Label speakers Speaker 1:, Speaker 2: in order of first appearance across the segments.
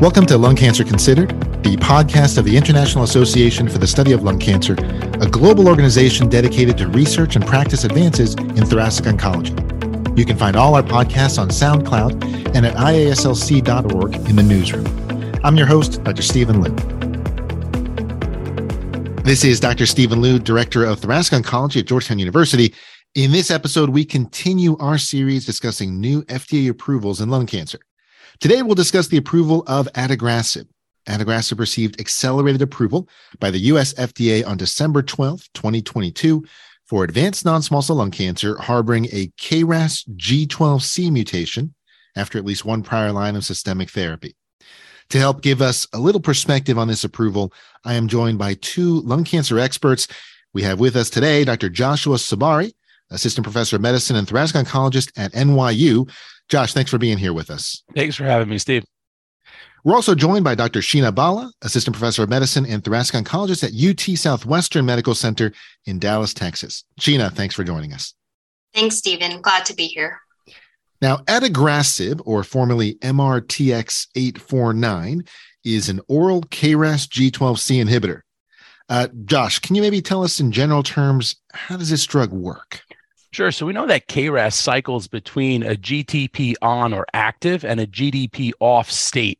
Speaker 1: Welcome to Lung Cancer Considered, the podcast of the International Association for the Study of Lung Cancer, a global organization dedicated to research and practice advances in thoracic oncology. You can find all our podcasts on SoundCloud and at iaslc.org in the newsroom. I'm your host, Dr. Stephen Liu. This is Dr. Stephen Liu, Director of Thoracic Oncology at Georgetown University. In this episode, we continue our series discussing new FDA approvals in lung cancer. Today, we'll discuss the approval of adagrasib. Adagrasib received accelerated approval by the US FDA on December 12, 2022, for advanced non small cell lung cancer harboring a KRAS G12C mutation after at least one prior line of systemic therapy. To help give us a little perspective on this approval, I am joined by two lung cancer experts. We have with us today Dr. Joshua Sabari, Assistant Professor of Medicine and Thoracic Oncologist at NYU, Josh, thanks for being here with us.
Speaker 2: Thanks for having me, Steve.
Speaker 1: We're also joined by Dr. Sheena Bhalla, Assistant Professor of Medicine and Thoracic Oncologist at UT Southwestern Medical Center in Dallas, Texas. Sheena, thanks for joining us.
Speaker 3: Thanks, Stephen. Glad to be here.
Speaker 1: Now, adagrasib, or formerly MRTX849, is an oral KRAS G12C inhibitor. Uh, Josh, can you maybe tell us in general terms how does this drug work?
Speaker 2: Sure. So we know that KRAS cycles between a GTP on or active and a GDP off state.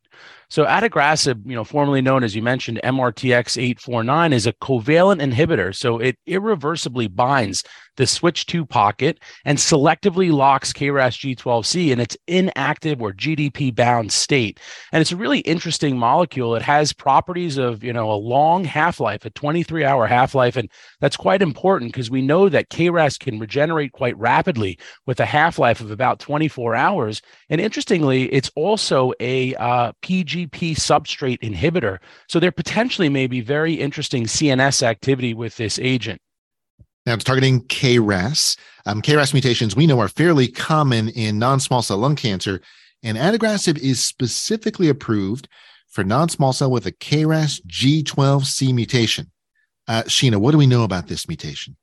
Speaker 2: So adagrasib, you know, formerly known as you mentioned MRTX849 is a covalent inhibitor. So it irreversibly binds the switch 2 pocket and selectively locks KRAS G12C in its inactive or GDP bound state. And it's a really interesting molecule. It has properties of, you know, a long half-life, a 23-hour half-life and that's quite important because we know that KRAS can regenerate quite rapidly with a half-life of about 24 hours. And interestingly, it's also a uh, PGP substrate inhibitor. So there potentially may be very interesting CNS activity with this agent.
Speaker 1: Now it's targeting KRAS. Um, KRAS mutations we know are fairly common in non-small cell lung cancer, and adagrasib is specifically approved for non-small cell with a KRAS G12C mutation. Uh, Sheena, what do we know about this mutation?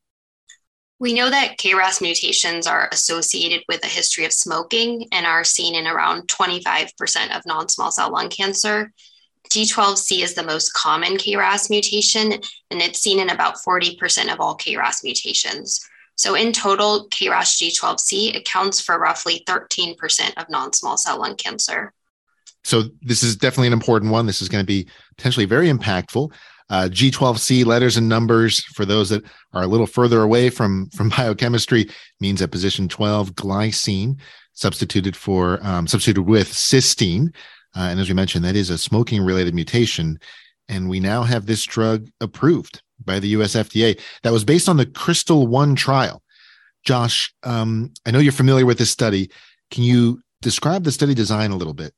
Speaker 3: We know that KRAS mutations are associated with a history of smoking and are seen in around 25% of non small cell lung cancer. G12C is the most common KRAS mutation, and it's seen in about 40% of all KRAS mutations. So, in total, KRAS G12C accounts for roughly 13% of non small cell lung cancer.
Speaker 1: So, this is definitely an important one. This is going to be potentially very impactful. Uh, G12C letters and numbers for those that are a little further away from, from biochemistry means at position 12, glycine substituted for um, substituted with cysteine. Uh, and as we mentioned, that is a smoking related mutation. And we now have this drug approved by the US FDA that was based on the KRYSTAL One trial. Josh, um, I know you're familiar with this study. Can you describe the study design a little bit?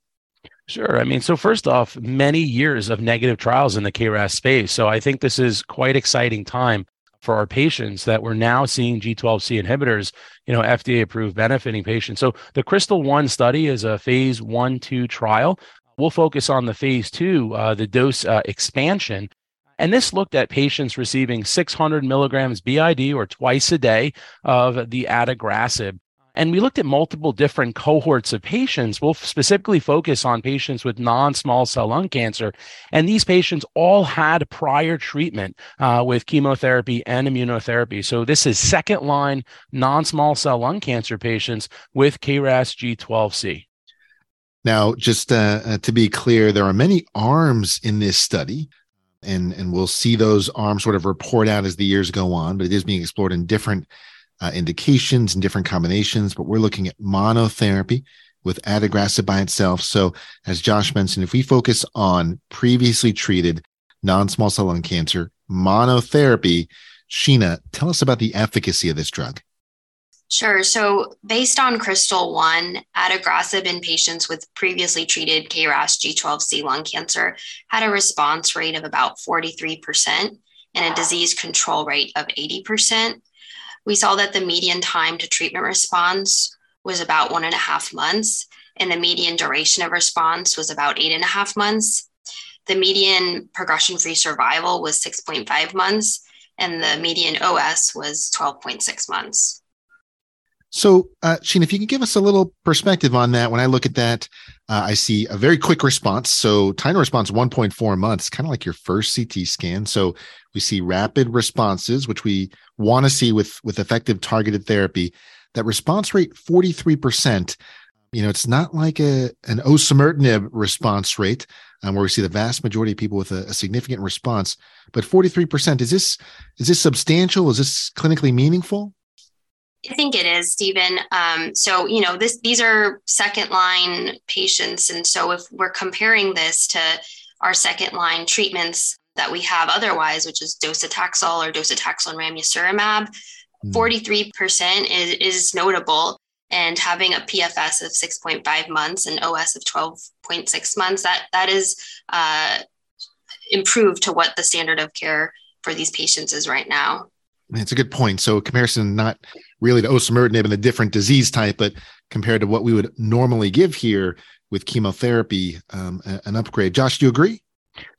Speaker 2: Sure. I mean, so first off, many years of negative trials in the KRAS space. So I think this is quite exciting time for our patients that we're now seeing G12C inhibitors, you know, FDA approved benefiting patients. So the KRYSTAL One study is a phase one, two trial. We'll focus on the phase two, uh, the dose uh, expansion. And this looked at patients receiving 600 milligrams BID or twice a day of the adagrasib. And we looked at multiple different cohorts of patients. We'll specifically focus on patients with non small cell lung cancer. And these patients all had prior treatment uh, with chemotherapy and immunotherapy. So this is second line non small cell lung cancer patients with KRAS G12C.
Speaker 1: Now, just uh, uh, to be clear, there are many arms in this study. And, and we'll see those arms sort of report out as the years go on, but it is being explored in different uh, indications and different combinations, but we're looking at monotherapy with adagrasib by itself. So, as Josh mentioned, if we focus on previously treated non-small cell lung cancer monotherapy, Sheena, tell us about the efficacy of this drug.
Speaker 3: Sure. So, based on KRYSTAL 1, adagrasib in patients with previously treated KRAS G12C lung cancer had a response rate of about 43% and a disease control rate of 80% we saw that the median time to treatment response was about one and a half months, and the median duration of response was about eight and a half months. The median progression free survival was 6.5 months, and the median OS was 12.6 months.
Speaker 1: So, uh, Sheen, if you can give us a little perspective on that, when I look at that, uh, I see a very quick response. So, time response 1.4 months, kind of like your first CT scan. So, we see rapid responses, which we want to see with with effective targeted therapy. That response rate 43%. You know, it's not like a an osimertinib response rate um, where we see the vast majority of people with a, a significant response, but 43%. Is this is this substantial? Is this clinically meaningful?
Speaker 3: I think it is, Stephen. Um, so, you know, this these are second line patients. And so if we're comparing this to our second line treatments that we have otherwise, which is docetaxel or docetaxel and ramucirumab, mm. 43% is, is notable. And having a PFS of 6.5 months and OS of 12.6 months, that that is uh, improved to what the standard of care for these patients is right now.
Speaker 1: It's a good point. So comparison not really to osimertinib and a different disease type, but compared to what we would normally give here with chemotherapy, um, an upgrade. Josh, do you agree?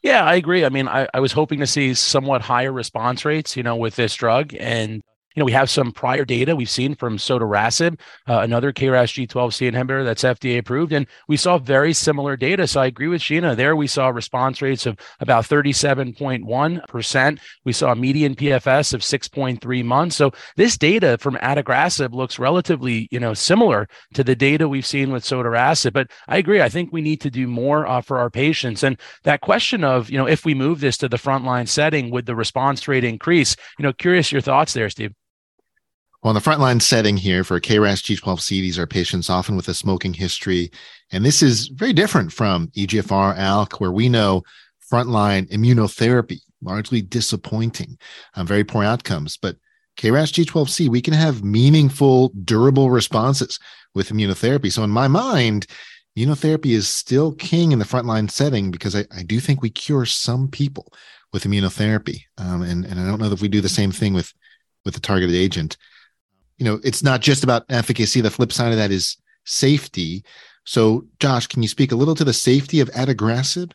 Speaker 2: Yeah, I agree. I mean, I, I was hoping to see somewhat higher response rates, you know, with this drug, and you know, we have some prior data we've seen from sotorasib, uh, another KRAS G12C inhibitor that's FDA approved, and we saw very similar data. So I agree with Sheena. There we saw response rates of about 37.1%. We saw a median PFS of 6.3 months. So this data from adagrasib looks relatively, you know, similar to the data we've seen with sotorasib. But I agree. I think we need to do more uh, for our patients. And that question of, you know, if we move this to the frontline setting, would the response rate increase? You know, curious your thoughts there, Steve.
Speaker 1: Well, in the frontline setting here for KRAS G12C, these are patients often with a smoking history. And this is very different from EGFR ALK, where we know frontline immunotherapy, largely disappointing, um, very poor outcomes. But KRAS G12C, we can have meaningful, durable responses with immunotherapy. So, in my mind, immunotherapy is still king in the frontline setting because I, I do think we cure some people with immunotherapy. Um, and, and I don't know if we do the same thing with, with the targeted agent you know, it's not just about efficacy. The flip side of that is safety. So, Josh, can you speak a little to the safety of adagrasib?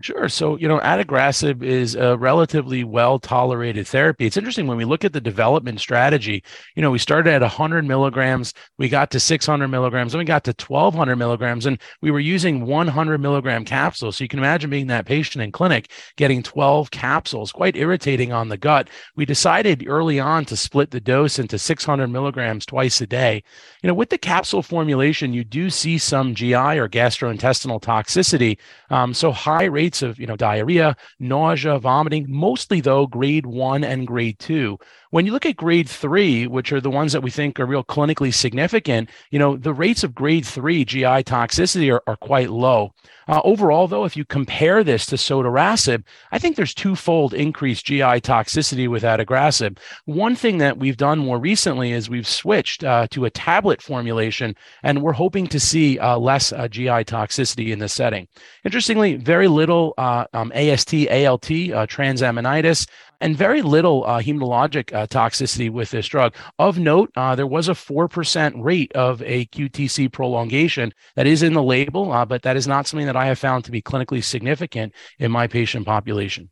Speaker 2: Sure. So, you know, adagrasib is a relatively well tolerated therapy. It's interesting when we look at the development strategy, you know, we started at 100 milligrams, we got to 600 milligrams, then we got to 1200 milligrams, and we were using 100 milligram capsules. So you can imagine being that patient in clinic getting 12 capsules, quite irritating on the gut. We decided early on to split the dose into 600 milligrams twice a day. You know, with the capsule formulation, you do see some GI or gastrointestinal toxicity. Um, so high rates rates of you know diarrhea, nausea, vomiting, mostly though grade one and grade two. When you look at grade three, which are the ones that we think are real clinically significant, you know the rates of grade three GI toxicity are, are quite low. Uh, overall, though, if you compare this to sotorasib, I think there's twofold increased GI toxicity with adagrasib. One thing that we've done more recently is we've switched uh, to a tablet formulation, and we're hoping to see uh, less uh, GI toxicity in this setting. Interestingly, very little uh, um, AST, ALT, uh, transaminitis, and very little uh, hematologic uh, toxicity with this drug. Of note, uh, there was a 4% rate of a QTC prolongation that is in the label, uh, but that is not something that I have found to be clinically significant in my patient population.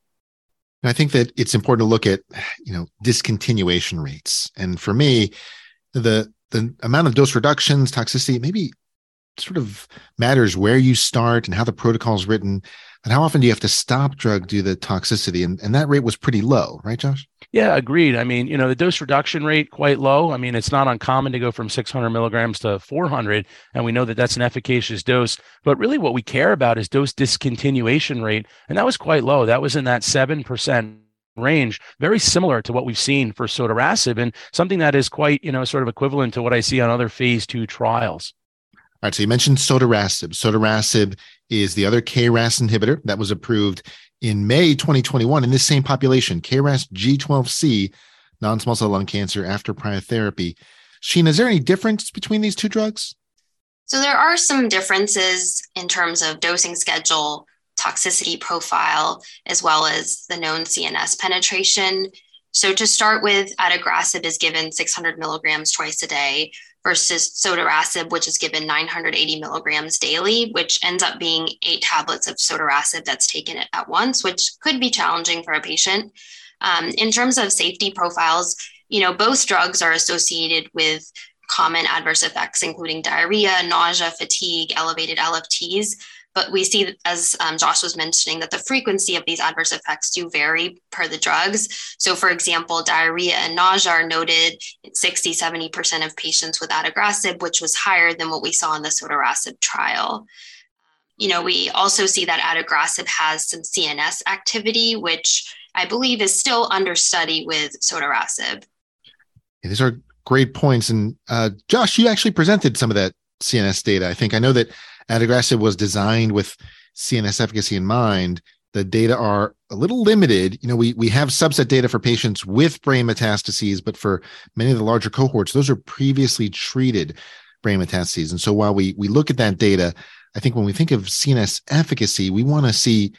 Speaker 1: I think that it's important to look at, you know, discontinuation rates. And for me, the the amount of dose reductions, toxicity, maybe sort of matters where you start and how the protocol is written and how often do you have to stop drug due to the toxicity? And, and that rate was pretty low right josh?
Speaker 2: Yeah agreed. I mean you know the dose reduction rate quite low. I mean it's not uncommon to go from 600 milligrams to 400 and we know that that's an efficacious dose. But really what we care about is dose discontinuation rate and that was quite low. That was in that 7% range, very similar to what we've seen for sotorasib and something that is quite, you know, sort of equivalent to what I see on other phase two trials.
Speaker 1: All right, so you mentioned sotorasib. Sotorasib is the other KRAS inhibitor that was approved in May 2021 in this same population, KRAS G12C, non-small cell lung cancer after prior therapy. Sheena, is there any difference between these two drugs?
Speaker 3: So there are some differences in terms of dosing schedule, toxicity profile, as well as the known CNS penetration. So to start with, adagrasib is given 600 milligrams twice a day, versus sotorasib, which is given 980 milligrams daily, which ends up being eight tablets of sotorasib that's taken at once, which could be challenging for a patient. Um, in terms of safety profiles, you know, both drugs are associated with common adverse effects, including diarrhea, nausea, fatigue, elevated LFTs. But we see, as um, Josh was mentioning, that the frequency of these adverse effects do vary per the drugs. So, for example, diarrhea and nausea are noted in 60, 70% of patients with adagrasib, which was higher than what we saw in the sotorasib trial. You know, we also see that adagrasib has some CNS activity, which I believe is still under study with sotorasib.
Speaker 1: these are great points. And uh, Josh, you actually presented some of that CNS data. I think I know that adagrasib was designed with CNS efficacy in mind. The data are a little limited. You know, we we have subset data for patients with brain metastases, but for many of the larger cohorts, those are previously treated brain metastases. And so while we we look at that data, I think when we think of CNS efficacy, we want to see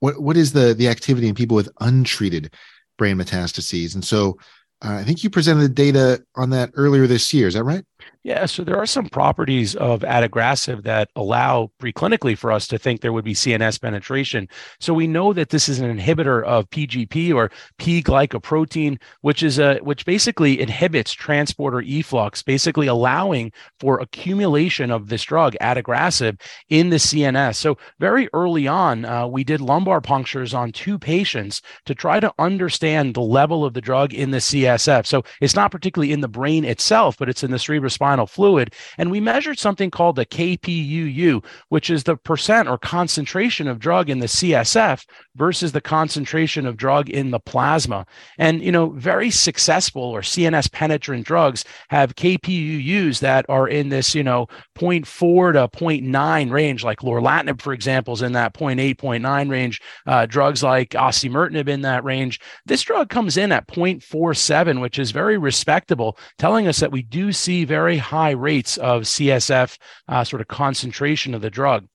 Speaker 1: what what is the the activity in people with untreated brain metastases. And so uh, I think you presented the data on that earlier this year. Is that right?
Speaker 2: Yeah, so there are some properties of adagrasib that allow preclinically for us to think there would be CNS penetration. So we know that this is an inhibitor of PGP or P-glycoprotein, which is a which basically inhibits transporter efflux, basically allowing for accumulation of this drug adagrasib in the CNS. So very early on, uh, we did lumbar punctures on two patients to try to understand the level of the drug in the CSF. So it's not particularly in the brain itself, but it's in the cerebrospinal fluid. And we measured something called the KPUU, which is the percent or concentration of drug in the CSF versus the concentration of drug in the plasma. And, you know, very successful or CNS penetrant drugs have KPUUs that are in this, you know, 0.4 to 0.9 range, like lorlatinib, for example, is in that 0.8, 0.9 range. Uh, drugs like osimertinib in that range. This drug comes in at 0.47, which is very respectable, telling us that we do see very high rates of CSF uh, sort of concentration of the drug.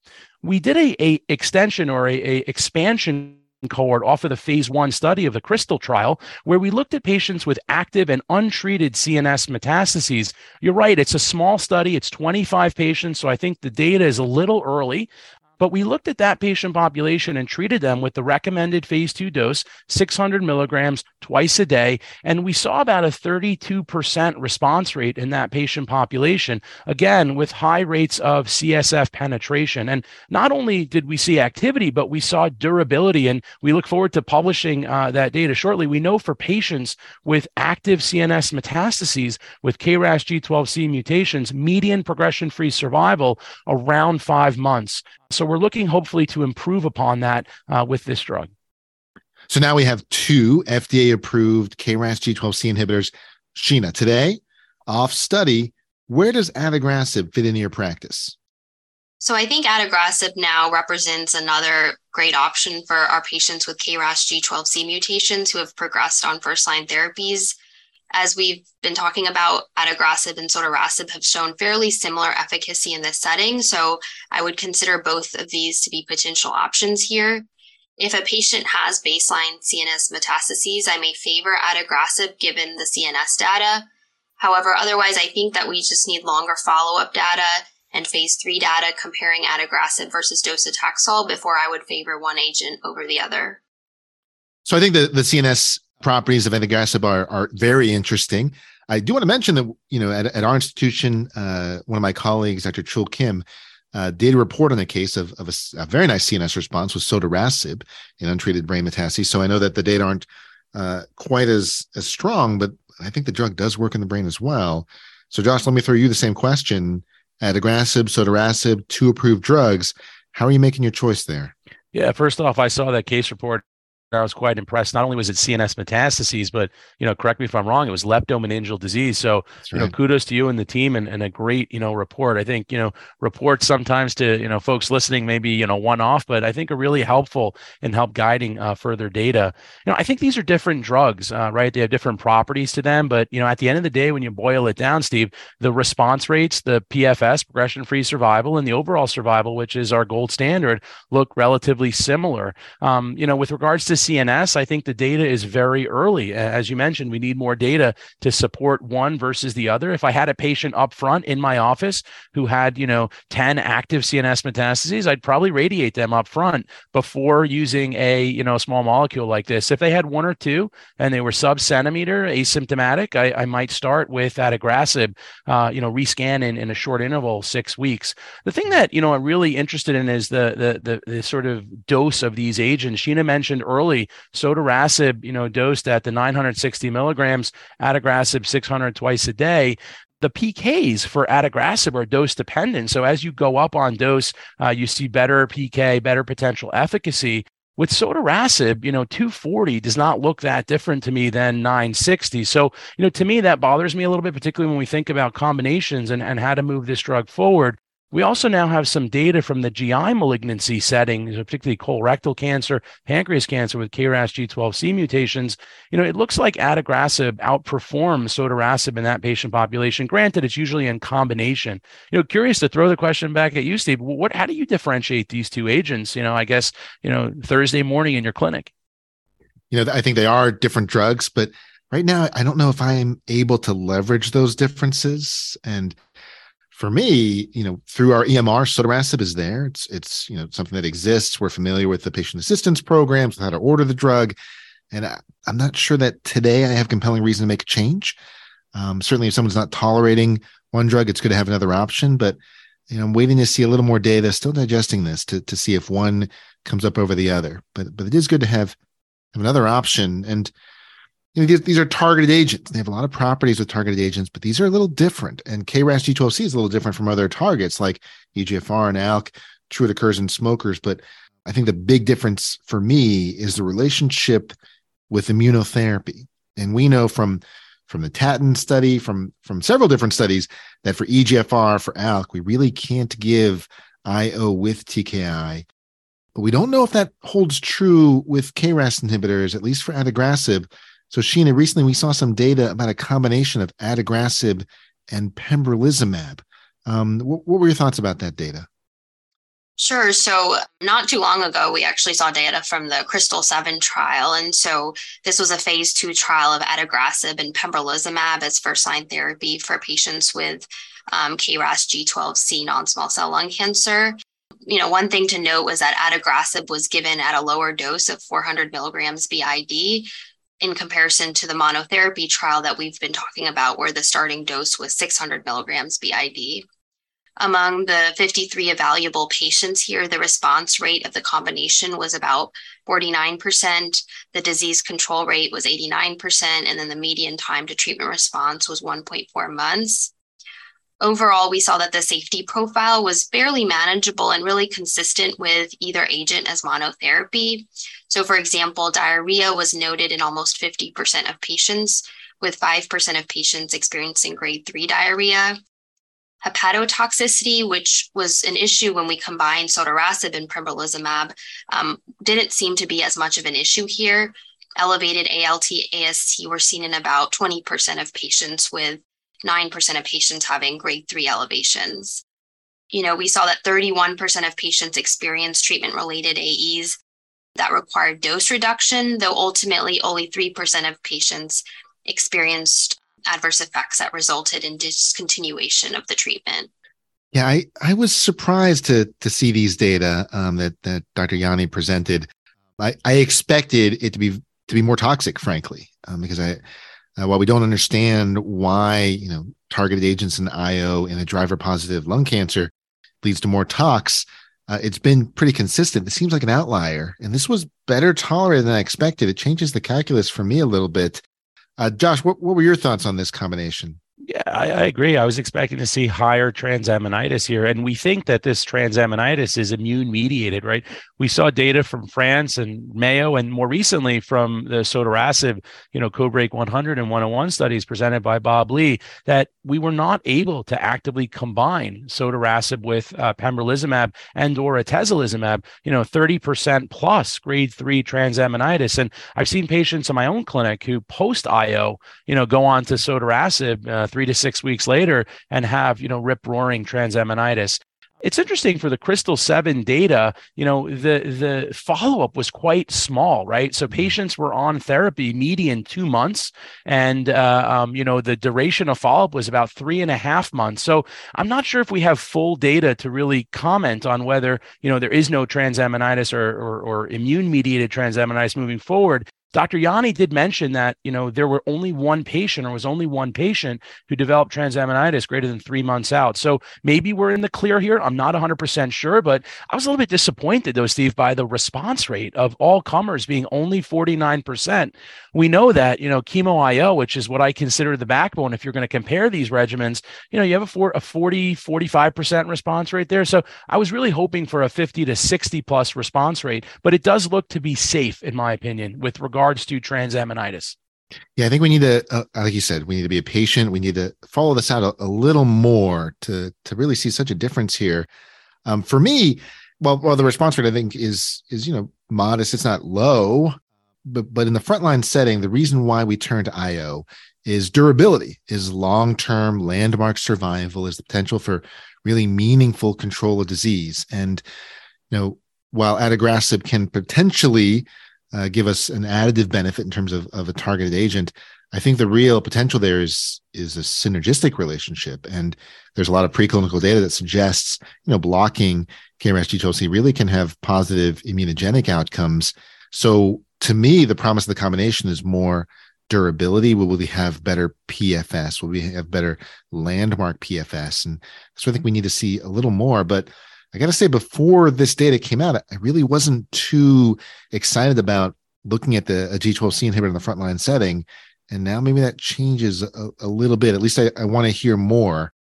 Speaker 2: We did a, a extension or a, a expansion cohort off of the phase one study of the KRYSTAL trial where we looked at patients with active and untreated cns metastases you're right it's a small study it's 25 patients so i think the data is a little early but we looked at that patient population and treated them with the recommended phase two dose, 600 milligrams twice a day. And we saw about a 32% response rate in that patient population, again, with high rates of CSF penetration. And not only did we see activity, but we saw durability. And we look forward to publishing uh, that data shortly. We know for patients with active CNS metastases with KRAS G12C mutations, median progression free survival around five months. So we're looking hopefully to improve upon that uh, with this drug.
Speaker 1: So now we have two FDA approved KRAS G12C inhibitors. Sheena, today, off study, where does adagrasib fit into your practice?
Speaker 3: So I think adagrasib now represents another great option for our patients with KRAS G12C mutations who have progressed on first line therapies as we've been talking about, adagrasib and sotorasib have shown fairly similar efficacy in this setting. So I would consider both of these to be potential options here. If a patient has baseline CNS metastases, I may favor adagrasib given the CNS data. However, otherwise, I think that we just need longer follow up data and phase three data comparing adagrasib versus docetaxel before I would favor one agent over the other.
Speaker 1: So I think the, the CNS properties of adagrasib are, are very interesting. I do want to mention that, you know, at, at our institution, uh, one of my colleagues, Dr. Chul Kim, uh, did report on a case of, of a, a, very nice CNS response with sotorasib in untreated brain metastases. So I know that the data aren't uh, quite as as strong, but I think the drug does work in the brain as well. So Josh, let me throw you the same question. Adagrasib, sotorasib, two approved drugs. How are you making your choice there?
Speaker 2: Yeah, first off, I saw that case report I was quite impressed. Not only was it CNS metastases, but you know, correct me if I'm wrong, it was leptomeningeal disease. So you know, kudos to you and the team, and, and a great you know report. I think you know reports sometimes to you know folks listening maybe you know one off, but I think are really helpful in help guiding uh, further data. You know, I think these are different drugs, uh, right? They have different properties to them, but you know, at the end of the day, when you boil it down, Steve, the response rates, the PFS, progression-free survival, and the overall survival, which is our gold standard, look relatively similar. Um, you know, with regards to CNS, I think the data is very early. As you mentioned, we need more data to support one versus the other. If I had a patient up front in my office who had, you know, 10 active CNS metastases, I'd probably radiate them up front before using a, you know, small molecule like this. If they had one or two and they were sub centimeter asymptomatic, I, I might start with adagrasib, uh, you know, rescan in, in a short interval, six weeks. The thing that, you know, I'm really interested in is the, the, the, the sort of dose of these agents. Sheena mentioned early sotorasib, you know, dosed at the 960 milligrams, adagrasib 600 twice a day the PKs for adagrasib are dose dependent. So as you go up on dose, uh, you see better PK, better potential efficacy. With sotorasib, you know, 240 does not look that different to me than 960. So, you know, to me, that bothers me a little bit, particularly when we think about combinations and, and how to move this drug forward. We also now have some data from the GI malignancy setting, particularly colorectal cancer, pancreas cancer with KRAS G12C mutations. You know, it looks like adagrasib outperforms sotorasib in that patient population. Granted, it's usually in combination. You know, curious to throw the question back at you, Steve. What, how do you differentiate these two agents? You know, I guess you know Thursday morning in your clinic.
Speaker 1: You know, I think they are different drugs, but right now I don't know if I'm able to leverage those differences and for me, you know, through our EMR, sotorasib is there. It's it's you know something that exists. We're familiar with the patient assistance programs, how to order the drug, and I, am not sure that today I have compelling reason to make a change. Um, certainly, if someone's not tolerating one drug, it's good to have another option. But you know, I'm waiting to see a little more data, still digesting this to to see if one comes up over the other. But but it is good to have have another option and you know, these, these are targeted agents. They have a lot of properties with targeted agents, but these are a little different. And KRAS G12C is a little different from other targets like EGFR and ALK. True, it occurs in smokers, but I think the big difference for me is the relationship with immunotherapy. And we know from from the Tatton study, from from several different studies, that for EGFR, for ALK, we really can't give IO with TKI. But we don't know if that holds true with KRAS inhibitors, at least for adagrasib, so, Sheena, recently we saw some data about a combination of adagrasib and pembrolizumab. Um, what, what were your thoughts about that data?
Speaker 3: Sure. So, not too long ago, we actually saw data from the KRYSTAL 7 trial. And so, this was a phase two trial of adagrasib and pembrolizumab as first line therapy for patients with um, KRAS G12C non small cell lung cancer. You know, one thing to note was that adagrasib was given at a lower dose of 400 milligrams BID, in comparison to the monotherapy trial that we've been talking about, where the starting dose was 600 milligrams BID. Among the 53 evaluable patients here, the response rate of the combination was about 49%. The disease control rate was 89%, and then the median time to treatment response was 1.4 months. Overall, we saw that the safety profile was fairly manageable and really consistent with either agent as monotherapy. So, for example, diarrhea was noted in almost 50% of patients, with 5% of patients experiencing grade 3 diarrhea. Hepatotoxicity, which was an issue when we combined sotorasib and pembrolizumab, um, didn't seem to be as much of an issue here. Elevated ALT, AST were seen in about 20% of patients, with 9% of patients having grade 3 elevations. You know, we saw that 31% of patients experienced treatment related AEs that required dose reduction, though ultimately only 3% of patients experienced adverse effects that resulted in discontinuation of the treatment.
Speaker 1: Yeah, I, I was surprised to to see these data um, that that Dr. Jänne presented. I, I expected it to be to be more toxic, frankly, um, because I uh, while we don't understand why you know targeted agents in IO in a driver positive lung cancer leads to more tox, uh, it's been pretty consistent. It seems like an outlier, and this was better tolerated than I expected. It changes the calculus for me a little bit. Uh, Josh, what, what were your thoughts on this combination?
Speaker 2: Yeah, I, I, agree. I was expecting to see higher transaminitis here. And we think that this transaminitis is immune mediated, right? We saw data from France and Mayo, and more recently from the sotorasib, you know, CodeBreaK 100 and 101 studies presented by Bob Li, that we were not able to actively combine sotorasib with uh, pembrolizumab and or atezolizumab, you know, 30% plus grade three transaminitis. And I've seen patients in my own clinic who post IO, you know, go on to sotorasib uh, three to six weeks later and have, you know, rip roaring transaminitis. it's interesting for the KRYSTAL 7 data, you know, the the follow-up was quite small, right? So mm-hmm. patients were on therapy median two months, and uh, um, you know, the duration of follow-up was about three and a half months. So I'm not sure if we have full data to really comment on whether, you know, there is no transaminitis or, or, or immune-mediated transaminitis moving forward. Dr. Jänne did mention that, you know, there were only one patient or was only one patient who developed transaminitis greater than three months out. So maybe we're in the clear here. I'm not 100% sure, but I was a little bit disappointed, though, Steve, by the response rate of all comers being only 49%. We know that, you know, chemo IO, which is what I consider the backbone, if you're going to compare these regimens, you know, you have a, four, a 40, 45% response rate there. So I was really hoping for a 50 to 60 plus response rate, but it does look to be safe, in my opinion, with regard regards to transaminitis?
Speaker 1: Yeah, I think we need to, uh, like you said, we need to be a patient. We need to follow this out a, a little more to to really see such a difference here. Um, for me, well, well, the response rate I think is is you know modest. It's not low, but but in the frontline setting, the reason why we turn to IO is durability, is long term landmark survival, is the potential for really meaningful control of disease. And you know, while adagrasib can potentially uh, give us an additive benefit in terms of, of a targeted agent. I think the real potential there is is a synergistic relationship, and there's a lot of preclinical data that suggests you know blocking KRAS G12C really can have positive immunogenic outcomes. So to me, the promise of the combination is more durability. Will we have better PFS? Will we have better landmark PFS? And so I think we need to see a little more. But I got to say, before this data came out, I really wasn't too excited about looking at the G12C inhibitor in the frontline setting. And now maybe that changes a, a little bit. At least I, I want to hear more.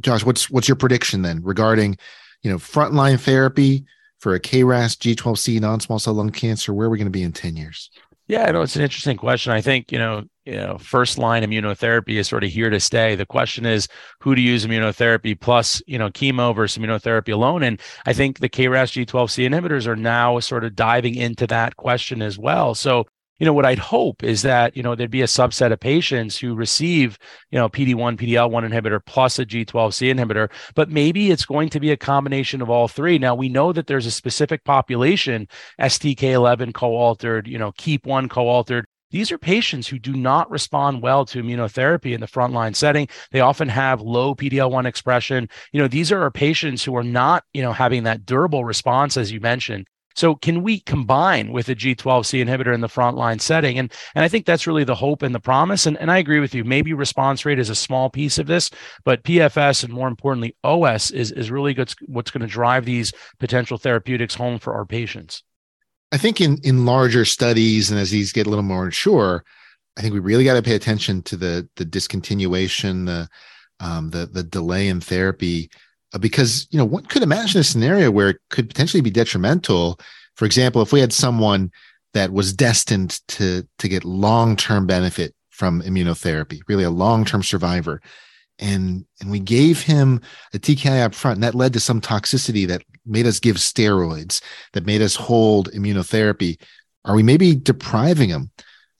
Speaker 1: Josh, what's what's your prediction then regarding, you know, frontline therapy for a KRAS G12C non-small cell lung cancer? Where are we going to be in 10 years?
Speaker 2: Yeah, I know it's an interesting question. I think, you know, you know, first line immunotherapy is sort of here to stay. The question is who to use immunotherapy plus, you know, chemo versus immunotherapy alone. And I think the KRAS G12C inhibitors are now sort of diving into that question as well. So you know what i'd hope is that you know there'd be a subset of patients who receive you know pd1 pdl1 inhibitor plus a g12c inhibitor but maybe it's going to be a combination of all three now we know that there's a specific population stk11 co-altered you know keap1 co-altered these are patients who do not respond well to immunotherapy in the frontline setting. They often have low PD-L1 expression. You know, these are patients who are not, you know, having that durable response, as you mentioned. So can we combine with a G12C inhibitor in the frontline setting? And, and I think that's really the hope and the promise. And, and I agree with you. Maybe response rate is a small piece of this, but PFS and more importantly, OS is, is really good, what's going to drive these potential therapeutics home for our patients.
Speaker 1: I think in in larger studies and as these get a little more mature, I think we really got to pay attention to the the discontinuation, the um, the the delay in therapy Uh, because you know one could imagine a scenario where it could potentially be detrimental. For example if we had someone that was destined to to get long-term benefit from immunotherapy really a long-term survivor and and we gave him a TKI up front and that led to some toxicity that made us give steroids that made us hold immunotherapy. Are we maybe depriving him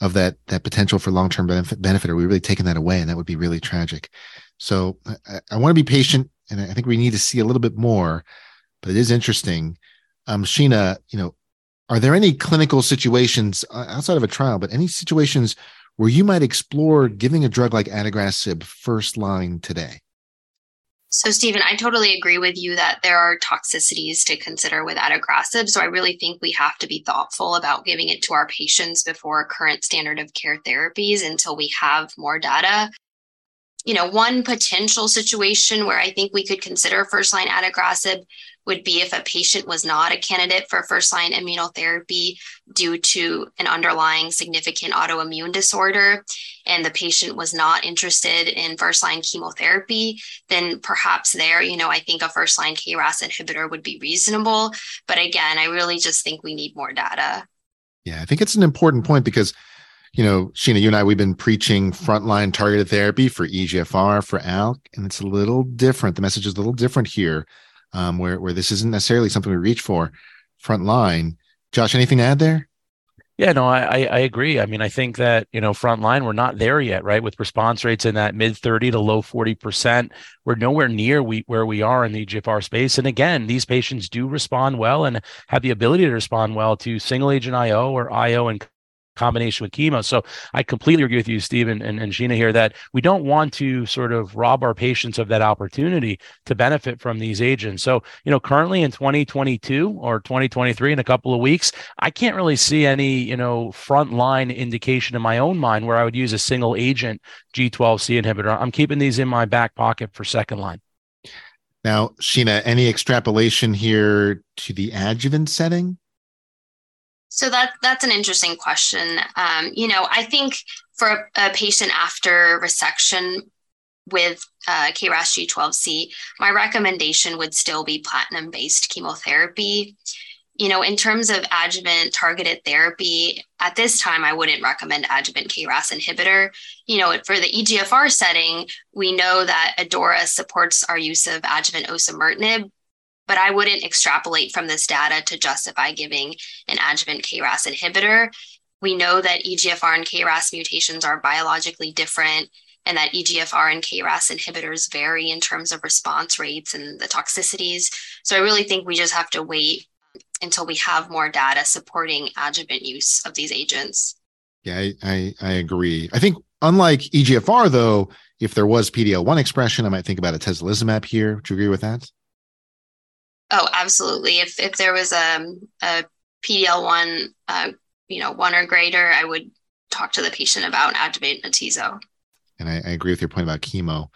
Speaker 1: of that that potential for long-term benefit benefit? Are we really taking that away? And that would be really tragic. So I, I want to be patient and I think we need to see a little bit more. But it is interesting. Um, Sheena, you know, are there any clinical situations uh, outside of a trial, but any situations where you might explore giving a drug like adagrasib first line today?
Speaker 3: So, Stephen, I totally agree with you that there are toxicities to consider with adagrasib. So, I really think we have to be thoughtful about giving it to our patients before current standard of care therapies until we have more data you know, one potential situation where I think we could consider first line adagrasib would be if a patient was not a candidate for first line immunotherapy due to an underlying significant autoimmune disorder and the patient was not interested in first line chemotherapy then perhaps there you know i think a first line kras inhibitor would be reasonable. But again i really just think we need more data.
Speaker 1: Yeah i think it's an important point because you know, Sheena, you and I, we've been preaching frontline targeted therapy for EGFR, for ALK, and it's a little different. The message is a little different here, um, where, where this isn't necessarily something we reach for frontline. Josh, anything to add there?
Speaker 2: Yeah, no, I, I agree. I mean, I think that, you know, frontline, we're not there yet, right? With response rates in that mid 30 to low 40%. We're nowhere near we, where we are in the EGFR space. And again, these patients do respond well and have the ability to respond well to single agent IO or IO and combination with chemo. So I completely agree with you, Steve and, and, and Sheena here that we don't want to sort of rob our patients of that opportunity to benefit from these agents. So, you know, currently in 2022 or 2023 in a couple of weeks, I can't really see any, you know, frontline indication in my own mind where I would use a single agent G12C inhibitor. I'm keeping these in my back pocket for second line.
Speaker 1: Now, Sheena, any extrapolation here to the adjuvant setting?
Speaker 3: So that that's an interesting question. Um, you know, I think for a, a patient after resection with uh, KRAS G12C, my recommendation would still be platinum based chemotherapy. You know, in terms of adjuvant targeted therapy, at this time, I wouldn't recommend adjuvant KRAS inhibitor. You know, for the EGFR setting, we know that ADAURA supports our use of adjuvant osimertinib, but I wouldn't extrapolate from this data to justify giving an adjuvant KRAS inhibitor. We know that EGFR and KRAS mutations are biologically different and that EGFR and KRAS inhibitors vary in terms of response rates and the toxicities. So I really think we just have to wait until we have more data supporting adjuvant use of these agents.
Speaker 1: Yeah, I, I, I agree. I think unlike EGFR, though, if there was PD-L1 expression, I might think about a atezolizumab here. Would you agree with that?
Speaker 3: Oh, absolutely. If if there was a, a PDL one, uh, you know, one or greater, I would talk to the patient about adjuvant atezo.
Speaker 1: And I, I, agree with your point about chemo.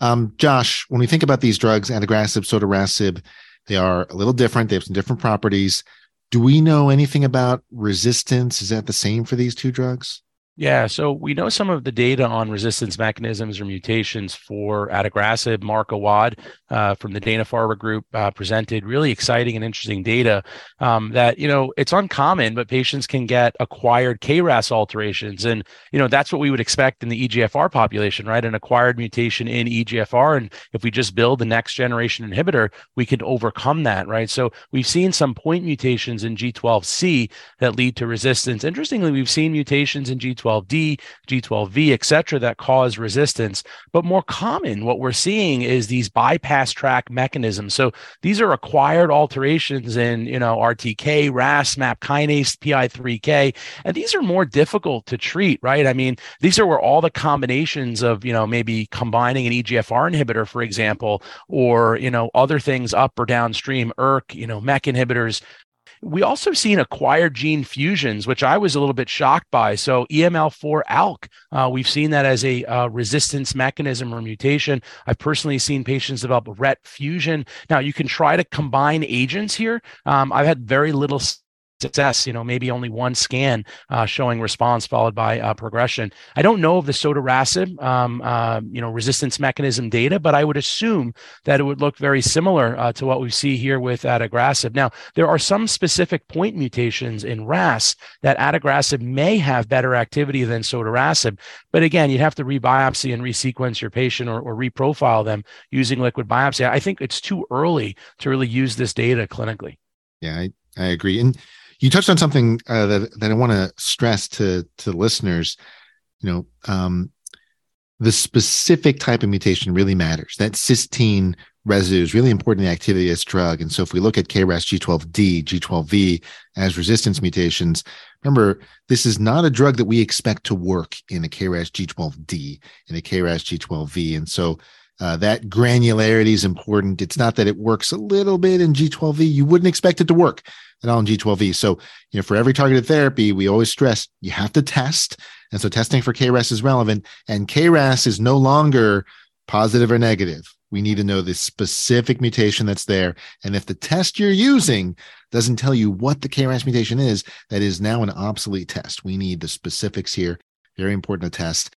Speaker 1: Um, Josh, when we think about these drugs, adagrasib, sotorasib, they are a little different. They have some different properties. Do we know anything about resistance? Is that the same for these two drugs?
Speaker 2: Yeah, so we know some of the data on resistance mechanisms or mutations for adagrasib. Mark Awad uh, from the Dana Farber Group uh, presented really exciting and interesting data um, that you know it's uncommon, but patients can get acquired KRAS alterations, and you know that's what we would expect in the EGFR population, right? An acquired mutation in EGFR, and if we just build the next generation inhibitor, we can overcome that, right? So we've seen some point mutations in G12C that lead to resistance. Interestingly, we've seen mutations in G12 G12D, G12V, et cetera, that cause resistance. But more common, what we're seeing is these bypass track mechanisms. So these are acquired alterations in, you know, RTK, RAS, MAP kinase, PI3K, and these are more difficult to treat, right? I mean, these are where all the combinations of, you know, maybe combining an EGFR inhibitor, for example, or, you know, other things up or downstream, ERK, you know, MEK inhibitors, we also seen acquired gene fusions, which I was a little bit shocked by. So EML4 ALK, uh, we've seen that as a uh, resistance mechanism or mutation. I've personally seen patients develop RET fusion. Now you can try to combine agents here. Um, I've had very little success, you know, maybe only one scan uh, showing response followed by uh, progression. I don't know of the sotorasib, um, uh, you know, resistance mechanism data, but I would assume that it would look very similar uh, to what we see here with adagrasib. Now, there are some specific point mutations in RAS that adagrasib may have better activity than sotorasib, but again, you'd have to rebiopsy and resequence your patient or, or reprofile them using liquid biopsy. I think it's too early to really use this data clinically.
Speaker 1: Yeah, I, I agree. And you touched on something uh, that that I want to stress to to listeners. You know, um, the specific type of mutation really matters. That cysteine residue is really important in the activity of this drug. And so, if we look at KRAS G12D, G12V as resistance mutations, remember this is not a drug that we expect to work in a KRAS G12D in a KRAS G12V. And so, uh, that granularity is important. It's not that it works a little bit in G12V. You wouldn't expect it to work at all in G12V. So, you know, for every targeted therapy, we always stress you have to test. And so testing for KRAS is relevant. And KRAS is no longer positive or negative. We need to know the specific mutation that's there. And if the test you're using doesn't tell you what the KRAS mutation is, that is now an obsolete test. We need the specifics here. Very important to test.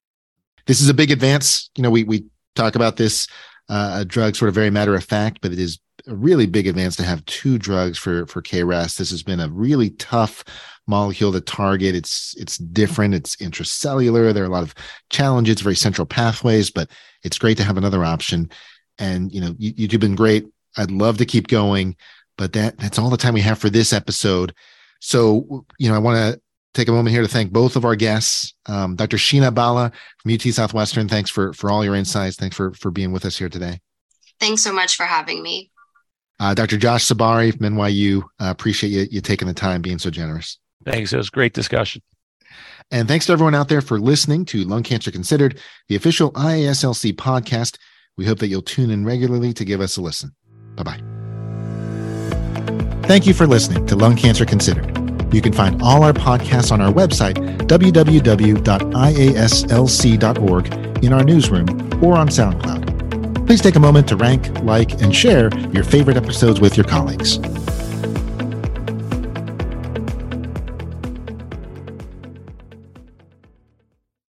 Speaker 1: This is a big advance. You know, we we talk about this uh, drug sort of very matter of fact, but it is a really big advance to have two drugs for for KRAS. This has been a really tough molecule to target. It's it's different. It's intracellular. There are a lot of challenges, very central pathways, but it's great to have another option. And you know, you, you've been great. I'd love to keep going, but that that's all the time we have for this episode. So you know, I want to take a moment here to thank both of our guests. Um, Dr. Sheena Bhalla from UT Southwestern, thanks for, for all your insights. Thanks for, for being with us here today.
Speaker 3: Thanks so much for having me.
Speaker 1: Uh, Dr. Josh Sabari from NYU, uh, appreciate you, you taking the time, being so generous.
Speaker 2: Thanks. It was great discussion.
Speaker 1: And thanks to everyone out there for listening to Lung Cancer Considered, the official IASLC podcast. We hope that you'll tune in regularly to give us a listen. Bye bye. Thank you for listening to Lung Cancer Considered. You can find all our podcasts on our website, www.iaslc.org, in our newsroom, or on SoundCloud. Please take a moment to rank, like, and share your favorite episodes with your colleagues.